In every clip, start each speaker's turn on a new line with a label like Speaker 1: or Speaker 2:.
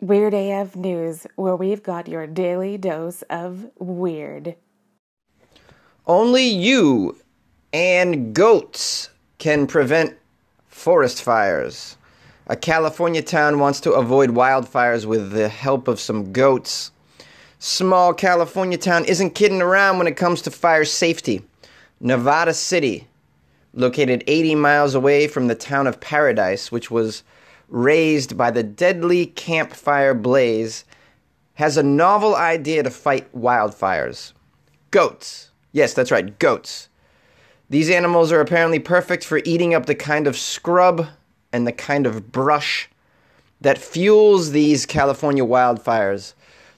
Speaker 1: Weird AF News, where we've got your daily dose of weird.
Speaker 2: Only you and goats can prevent forest fires. A California town wants to avoid wildfires with the help of some goats. Small California town isn't kidding around when it comes to fire safety. Nevada City, located 80 miles away from the town of Paradise, which was razed by the deadly Camp Fire blaze, has a novel idea to fight wildfires. Goats. Yes, that's right, goats. These animals are apparently perfect for eating up the kind of scrub and the kind of brush that fuels these California wildfires.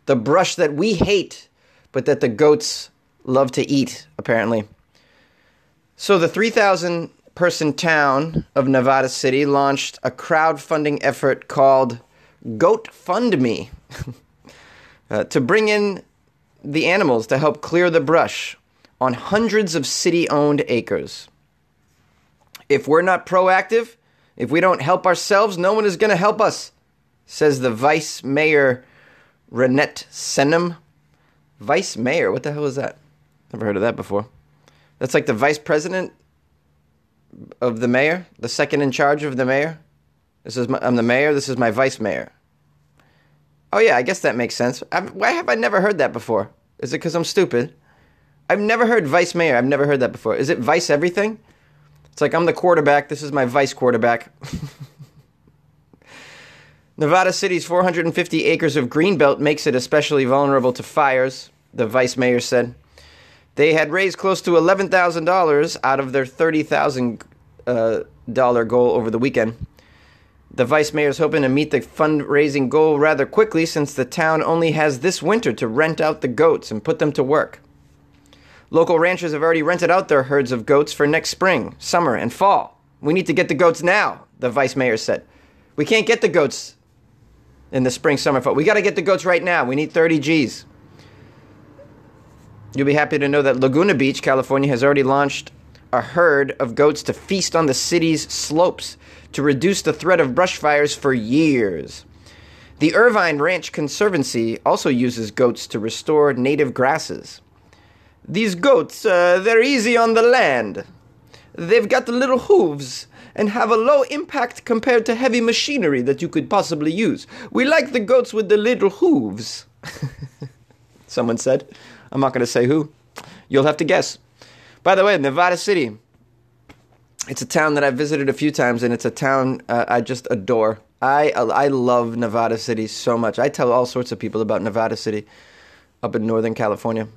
Speaker 2: The brush that we hate, but that the goats love to eat, apparently. So the 3,000 person town of Nevada City launched a crowdfunding effort called Goat Fund Me uh, to bring in the animals to help clear the brush on hundreds of city owned acres. If we're not proactive, if we don't help ourselves, no one is going to help us, says the Vice Mayor Reinette Senum. Vice Mayor, what the hell is that? Never heard of that before. That's like the Vice President of the mayor, the second in charge of the mayor. This is my, I'm the mayor. This is my vice mayor. Oh yeah, I guess that makes sense. I've, why have I never heard that before? Is it because I'm stupid? I've never heard vice mayor. I've never heard that before. Is it vice everything? It's like I'm the quarterback. This is my vice quarterback. Nevada City's 450 acres of greenbelt makes it especially vulnerable to fires, the vice mayor said. They had raised close to $11,000 out of their $30,000 uh, goal over the weekend. The vice mayor is hoping to meet the fundraising goal rather quickly since the town only has this winter to rent out the goats and put them to work. Local ranchers have already rented out their herds of goats for next spring, summer, and fall. We need to get the goats now, the vice mayor said. We can't get the goats in the spring, summer, fall. We got to get the goats right now. We need 30 G's. You'll be happy to know that Laguna Beach, California, has already launched a herd of goats to feast on the city's slopes to reduce the threat of brush fires for years. The Irvine Ranch Conservancy also uses goats to restore native grasses. These goats, uh, they're easy on the land. They've got the little hooves and have a low impact compared to heavy machinery that you could possibly use. We like the goats with the little hooves. Someone said. I'm not going to say who. You'll have to guess. By the way, Nevada City. It's a town that I've visited a few times, and it's a town uh, I just adore. I I love Nevada City so much. I tell all sorts of people about Nevada City up in Northern California.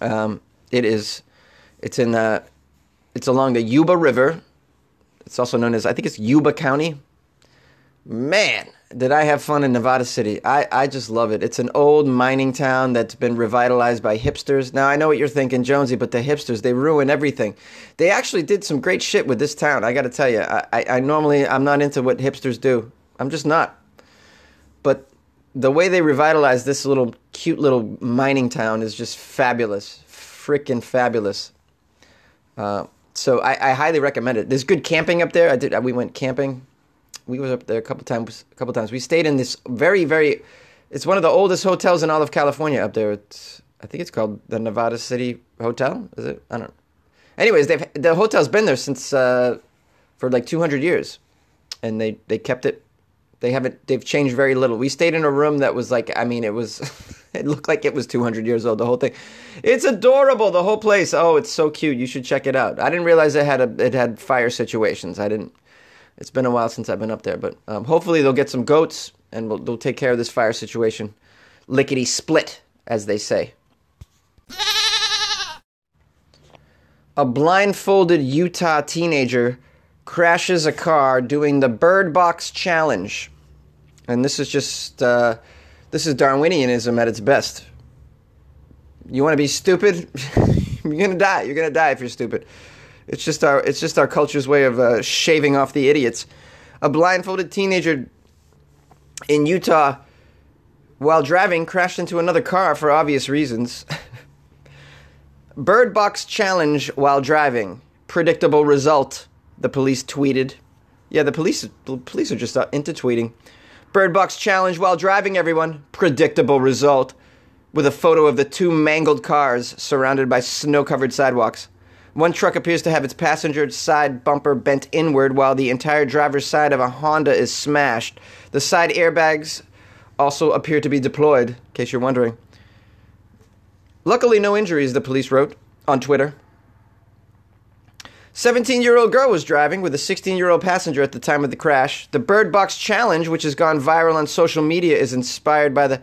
Speaker 2: Um, it is, it's in, uh, it's along the Yuba River. It's also known as I think it's Yuba County. Man, did I have fun in Nevada City? I, I just love it. It's an old mining town that's been revitalized by hipsters. Now, I know what you're thinking, Jonesy, but the hipsters, they ruin everything. They actually did some great shit with this town, I gotta tell you. I, I, I normally, I'm not into what hipsters do. I'm just not. But the way they revitalized this little cute little mining town is just fabulous. Freaking fabulous. Uh, so I, I highly recommend it. There's good camping up there. I did. We went camping we was up there a couple times. A couple times. We stayed in this very, very. It's one of the oldest hotels in all of California up there. It's, I think it's called the Nevada City Hotel. Is it? I don't. know. Anyways, they've the hotel's been there since uh, for like 200 years, and they they kept it. They haven't. They've changed very little. We stayed in a room that was like. I mean, it was. it looked like it was 200 years old. The whole thing. It's adorable. The whole place. Oh, it's so cute. You should check it out. I didn't realize it had a. It had fire situations. I didn't. It's been a while since I've been up there, but um, hopefully they'll get some goats and we'll, they'll take care of this fire situation. Lickety split, as they say. A blindfolded Utah teenager crashes a car doing the Bird Box Challenge. And this is just, uh, this is Darwinianism at its best. You want to be stupid? you're going to die. You're going to die if you're stupid. It's just our it's just our culture's way of uh, shaving off the idiots. A blindfolded teenager in Utah, while driving, crashed into another car for obvious reasons. Bird box challenge while driving. Predictable result. The police tweeted. Yeah, the police the police are just uh, into tweeting. Bird Box challenge while driving, everyone. Predictable result. With a photo of the two mangled cars surrounded by snow covered sidewalks. One truck appears to have its passenger side bumper bent inward while the entire driver's side of a Honda is smashed. The side airbags also appear to be deployed, in case you're wondering. Luckily, no injuries, the police wrote on Twitter. 17 year old girl was driving with a 16 year old passenger at the time of the crash. The Bird Box Challenge, which has gone viral on social media, is inspired by the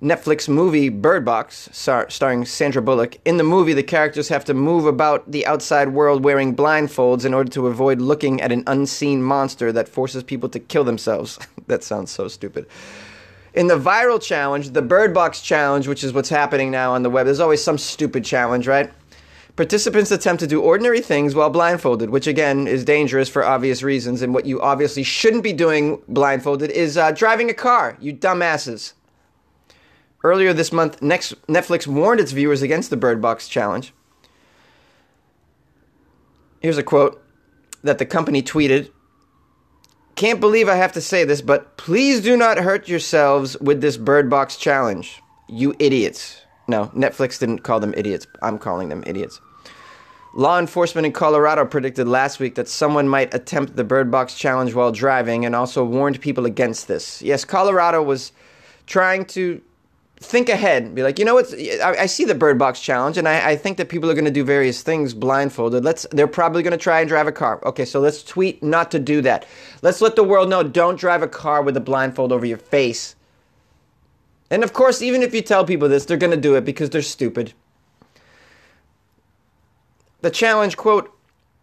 Speaker 2: Netflix movie Bird Box, star- starring Sandra Bullock. In the movie, the characters have to move about the outside world wearing blindfolds in order to avoid looking at an unseen monster that forces people to kill themselves. that sounds so stupid. In the viral challenge, the Bird Box Challenge, which is what's happening now on the web, there's always some stupid challenge, right? Participants attempt to do ordinary things while blindfolded, which again is dangerous for obvious reasons. And what you obviously shouldn't be doing blindfolded is uh, driving a car, you dumbasses. Earlier this month, Netflix warned its viewers against the Bird Box challenge. Here's a quote that the company tweeted Can't believe I have to say this, but please do not hurt yourselves with this Bird Box challenge. You idiots. No, Netflix didn't call them idiots. I'm calling them idiots. Law enforcement in Colorado predicted last week that someone might attempt the Bird Box challenge while driving and also warned people against this. Yes, Colorado was trying to think ahead and be like, you know what? I, I, see the Bird Box challenge, and I, I think that people are going to do various things blindfolded. Let's. They're probably going to try and drive a car. Okay, so let's tweet not to do that. Let's let the world know don't drive a car with a blindfold over your face. And of course, even if you tell people this, they're going to do it because they're stupid the challenge quote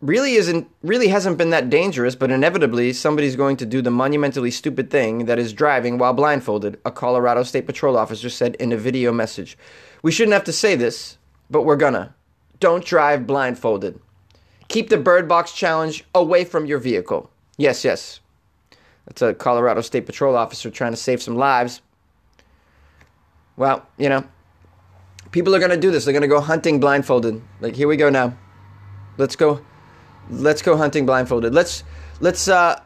Speaker 2: really isn't really hasn't been that dangerous, but inevitably somebody's going to do the monumentally stupid thing that is driving while blindfolded, a Colorado State Patrol officer said in a video message. We shouldn't have to say this, but we're gonna. Don't drive blindfolded. Keep the bird box challenge away from your vehicle. Yes, yes. That's a Colorado State Patrol officer trying to save some lives. Well, you know, people are going to do this. They're going to go hunting blindfolded. Like, here we go now. Let's go. Let's go hunting blindfolded. Let's let's uh,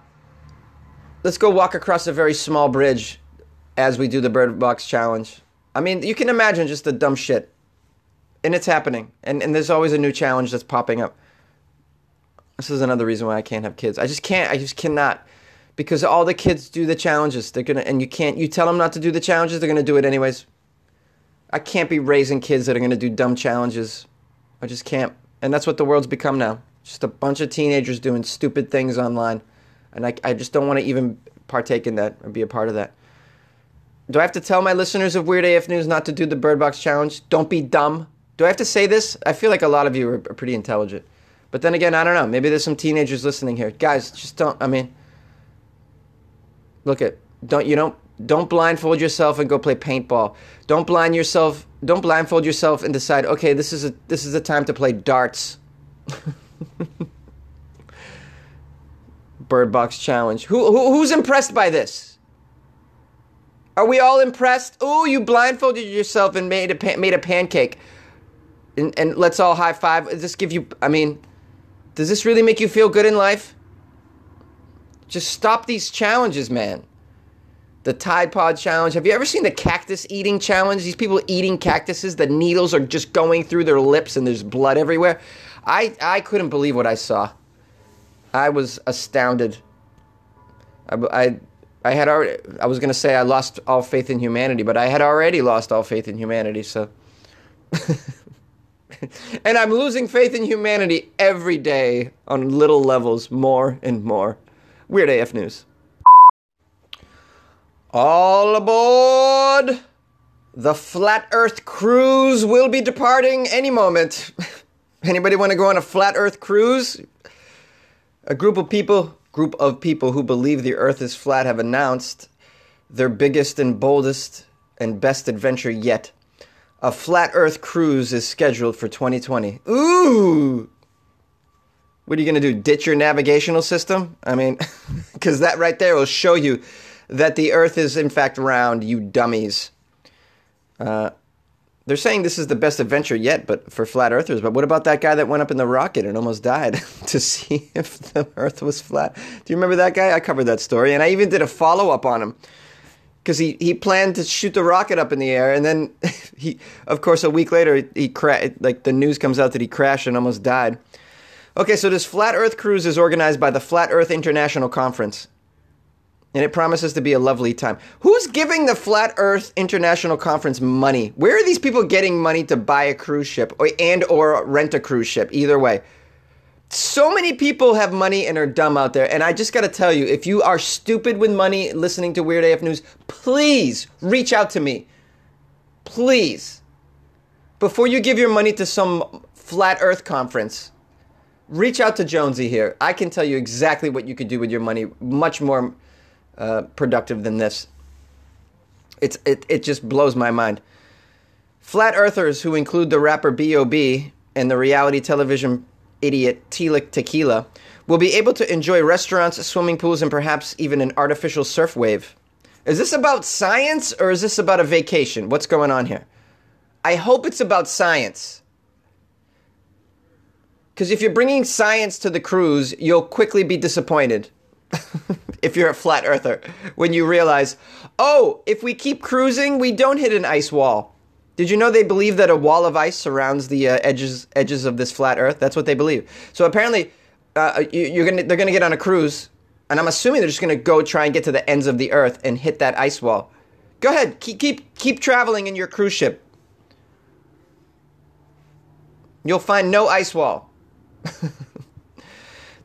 Speaker 2: let's go walk across a very small bridge as we do the bird box challenge. I mean, you can imagine just the dumb shit, and it's happening. And and there's always a new challenge that's popping up. This is another reason why I can't have kids. I just can't. I just cannot because all the kids do the challenges. They're gonna and you can't. You tell them not to do the challenges, they're gonna do it anyways. I can't be raising kids that are gonna do dumb challenges. I just can't. And that's what the world's become now. Just a bunch of teenagers doing stupid things online. And I, I just don't want to even partake in that or be a part of that. Do I have to tell my listeners of Weird AF News not to do the Bird Box Challenge? Don't be dumb. Do I have to say this? I feel like a lot of you are, are pretty intelligent. But then again, I don't know. Maybe there's some teenagers listening here. Guys, just don't, I mean, look at, don't, you don't, don't blindfold yourself and go play paintball. Don't blind yourself don't blindfold yourself and decide, okay, this is a this is a time to play darts. Bird Box Challenge. Who, who who's impressed by this? Are we all impressed? Oh, you blindfolded yourself and made a made a pancake. And, and let's all high five. Does this give you? I mean, does this really make you feel good in life? Just stop these challenges, man the Tide Pod challenge. Have you ever seen the cactus eating challenge? These people eating cactuses, the needles are just going through their lips and there's blood everywhere. I, I couldn't believe what I saw. I was astounded. I, I, I had already, I was going to say I lost all faith in humanity, but I had already lost all faith in humanity, so. and I'm losing faith in humanity every day on little levels, more and more. Weird AF News. All aboard! The Flat Earth Cruise will be departing any moment. Anybody want to go on a Flat Earth Cruise? A group of people, group of people who believe the Earth is flat have announced their biggest and boldest and best adventure yet. A Flat Earth Cruise is scheduled for 2020. Ooh! What are you going to do? Ditch your navigational system? I mean, because that right there will show you that the Earth is in fact round, you dummies. Uh, they're saying this is the best adventure yet, but for flat earthers. But what about that guy that went up in the rocket and almost died to see if the Earth was flat? Do you remember that guy? I covered that story, and I even did a follow up on him. because he, he planned to shoot the rocket up in the air, and then he, of course, a week later, he cra- like the news comes out that he crashed and almost died. Okay, so this flat Earth cruise is organized by the Flat Earth International Conference, and it promises to be a lovely time. Who's giving the Flat Earth International Conference money? Where are these people getting money to buy a cruise ship or, and or rent a cruise ship? Either way so many people have money and are dumb out there. And I just got to tell you, if you are stupid with money listening to Weird AF News, please reach out to me. Please. Before you give your money to some flat earth conference, reach out to Jonesy here. I can tell you exactly what you could do with your money, much more uh, productive than this. It's, it, it just blows my mind. Flat earthers, who include the rapper B.O.B. and the reality television idiot Tila Tequila will be able to enjoy restaurants, swimming pools, and perhaps even an artificial surf wave. Is this about science or is this about a vacation? What's going on here? I hope it's about science. Because if you're bringing science to the cruise, you'll quickly be disappointed. if you're a flat earther, when you realize, oh, if we keep cruising, we don't hit an ice wall. Did you know they believe that a wall of ice surrounds the uh, edges edges of this flat Earth? That's what they believe. So apparently, uh, you, are gonna they're gonna get on a cruise, and I'm assuming they're just gonna go try and get to the ends of the Earth and hit that ice wall. Go ahead, keep keep keep traveling in your cruise ship. You'll find no ice wall.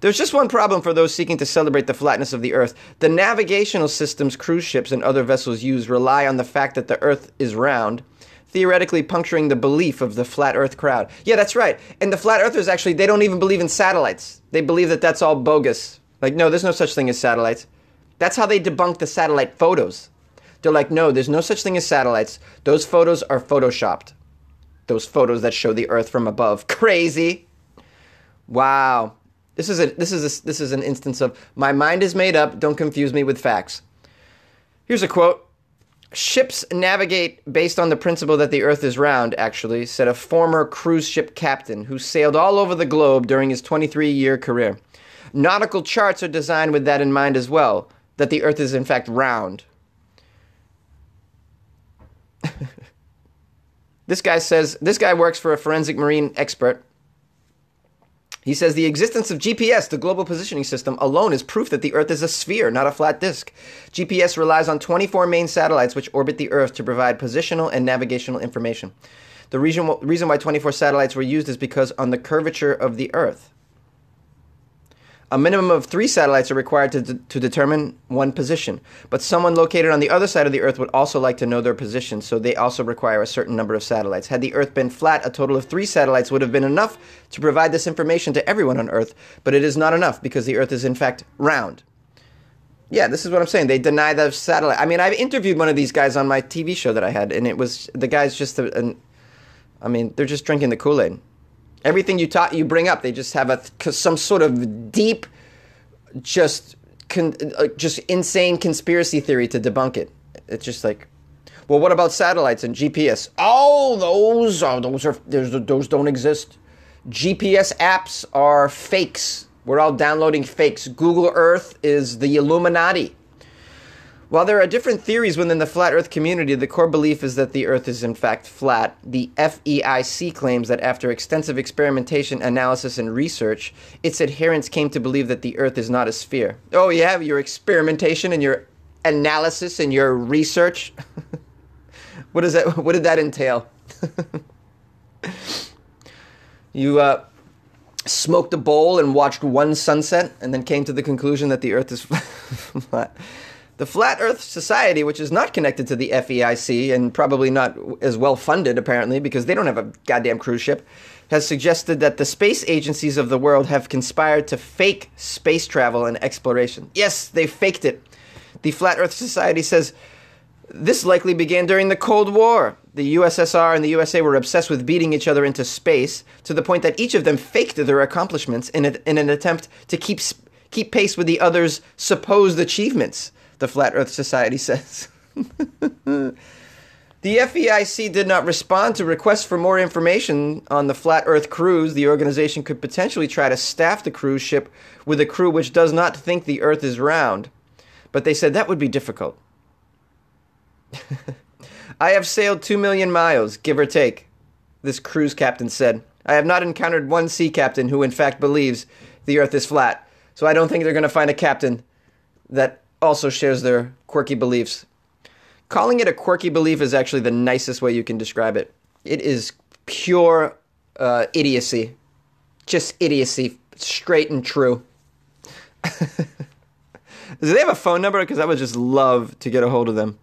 Speaker 2: There's just one problem for those seeking to celebrate the flatness of the Earth. The navigational systems cruise ships and other vessels use rely on the fact that the Earth is round theoretically puncturing the belief of the flat earth crowd. Yeah, that's right. And the flat earthers actually, they don't even believe in satellites. They believe that that's all bogus. Like, no, there's no such thing as satellites. That's how they debunk the satellite photos. They're like, no, there's no such thing as satellites. Those photos are photoshopped. Those photos that show the earth from above. Crazy. Wow. This is a this is a, this is an instance of my mind is made up, don't confuse me with facts. Here's a quote Ships navigate based on the principle that the Earth is round, actually, said a former cruise ship captain who sailed all over the globe during his 23 year career. Nautical charts are designed with that in mind as well, that the Earth is in fact round. this guy says, this guy works for a forensic marine expert he says the existence of GPS, the global positioning system, alone is proof that the Earth is a sphere, not a flat disk. GPS relies on 24 main satellites which orbit the Earth to provide positional and navigational information. The reason, reason why 24 satellites were used is because on the curvature of the Earth. A minimum of three satellites are required to, de- to determine one position, but someone located on the other side of the Earth would also like to know their position, so they also require a certain number of satellites. Had the Earth been flat, a total of three satellites would have been enough to provide this information to everyone on Earth, but it is not enough because the Earth is in fact round. Yeah, this is what I'm saying. They deny the satellite. I mean, I've interviewed one of these guys on my TV show that I had, and it was the guy's just a, an. I mean, they're just drinking the Kool Aid. Everything you talk, you bring up, they just have a some sort of deep, just con, uh, just insane conspiracy theory to debunk it. It's just like, well, what about satellites and GPS? Oh, those are those are those don't exist. GPS apps are fakes. We're all downloading fakes. Google Earth is the Illuminati. While there are different theories within the flat earth community, the core belief is that the earth is in fact flat. The FEIC claims that after extensive experimentation, analysis, and research, its adherents came to believe that the earth is not a sphere. Oh, have your experimentation and your analysis and your research? what, is that, what did that entail? you uh, smoked a bowl and watched one sunset and then came to the conclusion that the earth is flat. The Flat Earth Society, which is not connected to the FEIC and probably not as well funded, apparently, because they don't have a goddamn cruise ship, has suggested that the space agencies of the world have conspired to fake space travel and exploration. Yes, they faked it. The Flat Earth Society says this likely began during the Cold War. The USSR and the USA were obsessed with beating each other into space to the point that each of them faked their accomplishments in, a, in an attempt to keep, keep pace with the other's supposed achievements the Flat Earth Society says. the FEIC did not respond to requests for more information on the Flat Earth cruise. The organization could potentially try to staff the cruise ship with a crew which does not think the Earth is round. But they said that would be difficult. I have sailed two million miles, give or take, this cruise captain said. I have not encountered one sea captain who, in fact, believes the earth is flat. So I don't think they're going to find a captain that also shares their quirky beliefs. Calling it a quirky belief is actually the nicest way you can describe it. It is pure uh, idiocy. Just idiocy, straight and true. Do they have a phone number? Because I would just love to get a hold of them.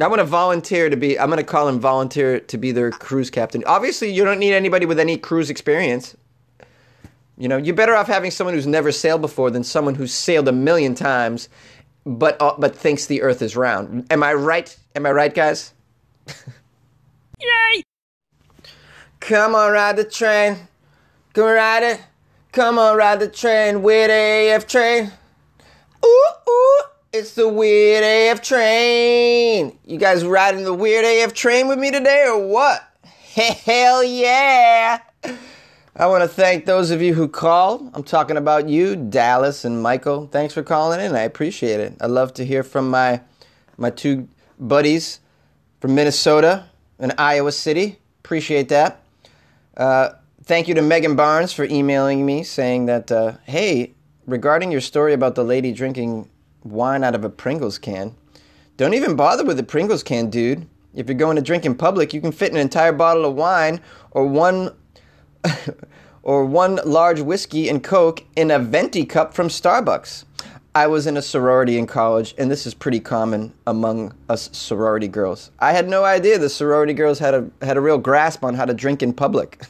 Speaker 2: I'm gonna volunteer to be. I'm gonna call and volunteer to be their cruise captain. Obviously, you don't need anybody with any cruise experience. You know, you're better off having someone who's never sailed before than someone who's sailed a million times, but uh, but thinks the Earth is round. Am I right? Am I right, guys?
Speaker 3: Yay!
Speaker 2: Come on, ride the train. Come ride it. Come on, ride the train. Weird AF train. Ooh, ooh. It's the Weird AF train. You guys riding the Weird AF train with me today or what? Hell yeah. I want to thank those of you who called. I'm talking about you, Dallas and Michael. Thanks for calling in. I appreciate it. I love to hear from my my two buddies from Minnesota and Iowa City. Appreciate that. Uh, thank you to Megan Barnes for emailing me saying that, uh, hey, regarding your story about the lady drinking wine out of a Pringles can. Don't even bother with the Pringles can, dude. If you're going to drink in public, you can fit an entire bottle of wine or one or one large whiskey and coke in a venti cup from Starbucks. I was in a sorority in college, and this is pretty common among us sorority girls. I had no idea the sorority girls had a had a real grasp on how to drink in public.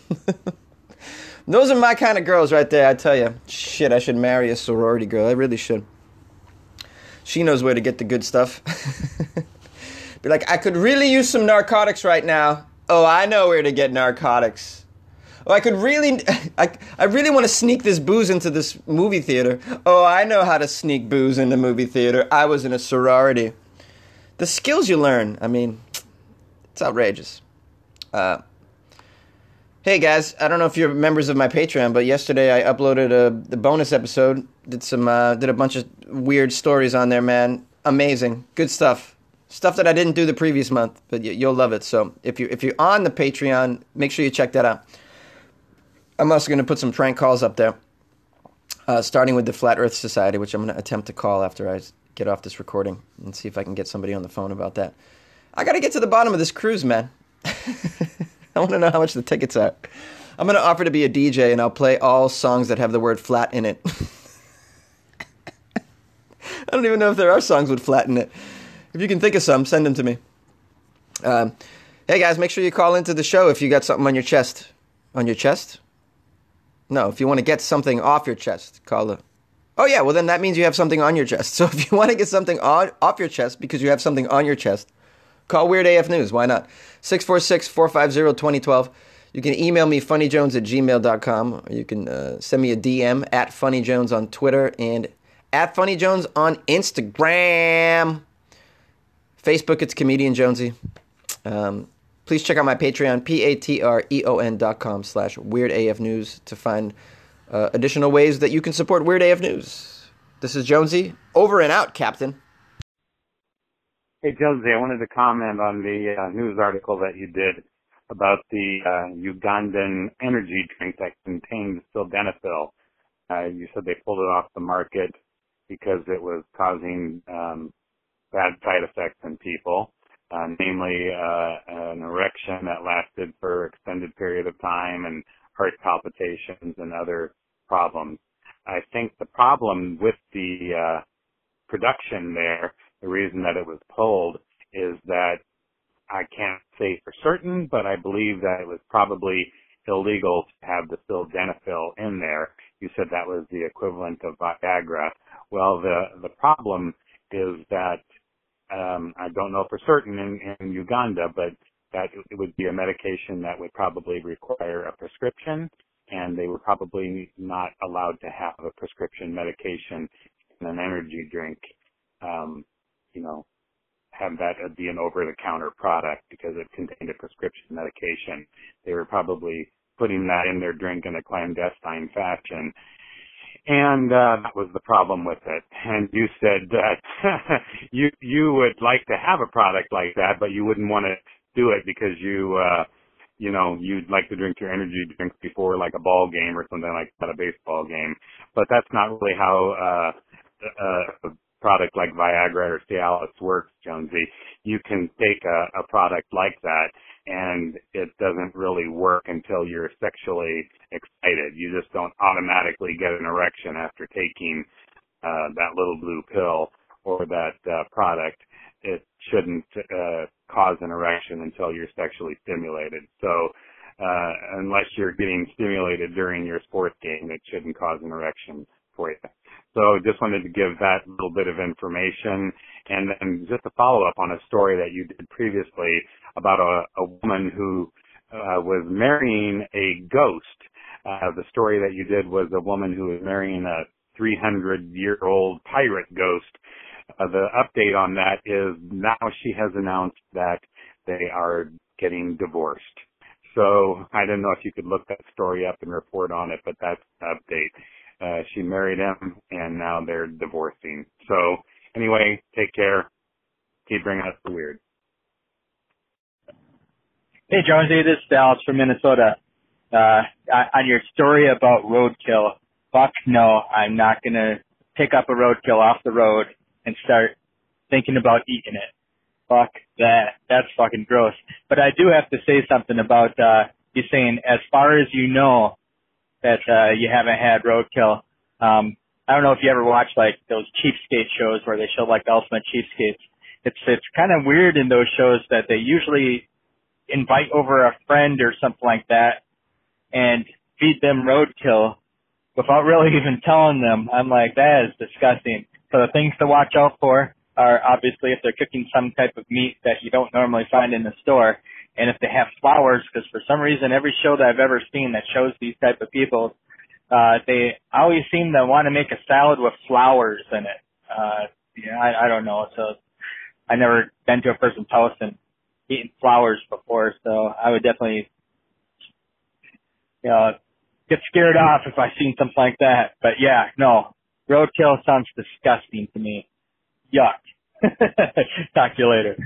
Speaker 2: Those are my kind of girls right there, I tell you. Shit, I should marry a sorority girl. I really should. She knows where to get the good stuff. Be like, I could really use some narcotics right now. Oh, I know where to get narcotics. Oh, I could really, I, I really want to sneak this booze into this movie theater. Oh, I know how to sneak booze into movie theater. I was in a sorority. The skills you learn, I mean, it's outrageous. Uh, Hey guys, I don't know if you're members of my Patreon, but yesterday I uploaded a the bonus episode. Did some uh, did a bunch of weird stories on there, man. Amazing, good stuff. Stuff that I didn't do the previous month, but you'll love it. So if you if you're on the Patreon, make sure you check that out. I'm also going to put some prank calls up there, uh, starting with the Flat Earth Society, which I'm going to attempt to call after I get off this recording and see if I can get somebody on the phone about that. I got to get to the bottom of this cruise, man. I want to know how much the tickets are. I'm going to offer to be a DJ and I'll play all songs that have the word flat in it. I don't even know if there are songs with flat in it. If you can think of some, send them to me. Um, hey guys, make sure you call into the show if you got something on your chest. On your chest? No, if you want to get something off your chest, call the. Oh yeah, well then that means you have something on your chest. So if you want to get something on off your chest because you have something on your chest, Call Weird AF News. Why not? 646 450 2012. You can email me funnyjones at gmail.com or you can uh, send me a DM at funnyjones on Twitter and at funnyjones on Instagram. Facebook, it's Comedian Jonesy. Um, please check out my Patreon, P-A-T-R-E-O-N dot com slash Weird AF News to find uh, additional ways that you can support Weird AF News. This is Jonesy. Over and out, Captain.
Speaker 4: Hey, Jonesy, I wanted to comment on the uh, news article that you did about the uh, Ugandan energy drink that contains sildenafil. Uh, you said they pulled it off the market because it was causing um, bad side effects in people, uh, namely uh, an erection that lasted for extended period of time and heart palpitations and other problems. I think the problem with the uh, production there the reason that it was pulled is that I can't say for certain, but I believe that it was probably illegal to have the sildenafil in there. You said that was the equivalent of Viagra. Well, the the problem is that um, I don't know for certain in, in Uganda, but that it would be a medication that would probably require a prescription, and they were probably not allowed to have a prescription medication in an energy drink. Um, you know, have that be an over-the-counter product because it contained a prescription medication. They were probably putting that in their drink in a clandestine fashion. And uh, that was the problem with it. And you said that you you would like to have a product like that, but you wouldn't want to do it because you uh, you know you'd like to drink your energy drinks before like a ball game or something like that, a baseball game. But that's not really how uh, a product like Viagra or Cialis works, Jonesy. You can take a, a product like that and it doesn't really work until you're sexually excited. You just don't automatically get an erection after taking uh, that little blue pill or that uh, product. It shouldn't uh, cause an erection until you're sexually stimulated. So uh, unless you're getting stimulated during your sports game, it shouldn't cause an erection for you. So just wanted to give that little bit of information and then just a follow up on a story that you did previously about a, a woman who uh, was marrying a ghost. Uh, the story that you did was a woman who was marrying a 300 year old pirate ghost. Uh, the update on that is now she has announced that they are getting divorced. So I don't know if you could look that story up and report on it, but that's the update. Uh, she married him now they're divorcing. So anyway, take care. Keep bringing us the weird.
Speaker 3: Hey, Jonesy, this is Dallas from Minnesota. Uh, on your story about roadkill, fuck no, I'm not gonna pick up a roadkill off the road and start thinking about eating it. Fuck that. That's fucking gross. But I do have to say something about, uh, you saying as far as you know that, uh, you haven't had roadkill. Um, I don't know if you ever watched like those cheapskate shows where they show like the ultimate cheapskates. It's, it's kind of weird in those shows that they usually invite over a friend or something like that and feed them roadkill without really even telling them. I'm like, that is disgusting. So the things to watch out for are obviously if they're cooking some type of meat that you don't normally find in the store, and if they have flowers, because for some reason every show that I've ever seen that shows these type of people, uh, they always seem to want to make a salad with flowers in it. Uh, yeah, I, I don't know. So I never been to a person's house and eaten flowers before, so I would definitely, you know, get scared off if I seen something like that. But yeah, no, roadkill sounds disgusting to me. Yuck. Talk to you later.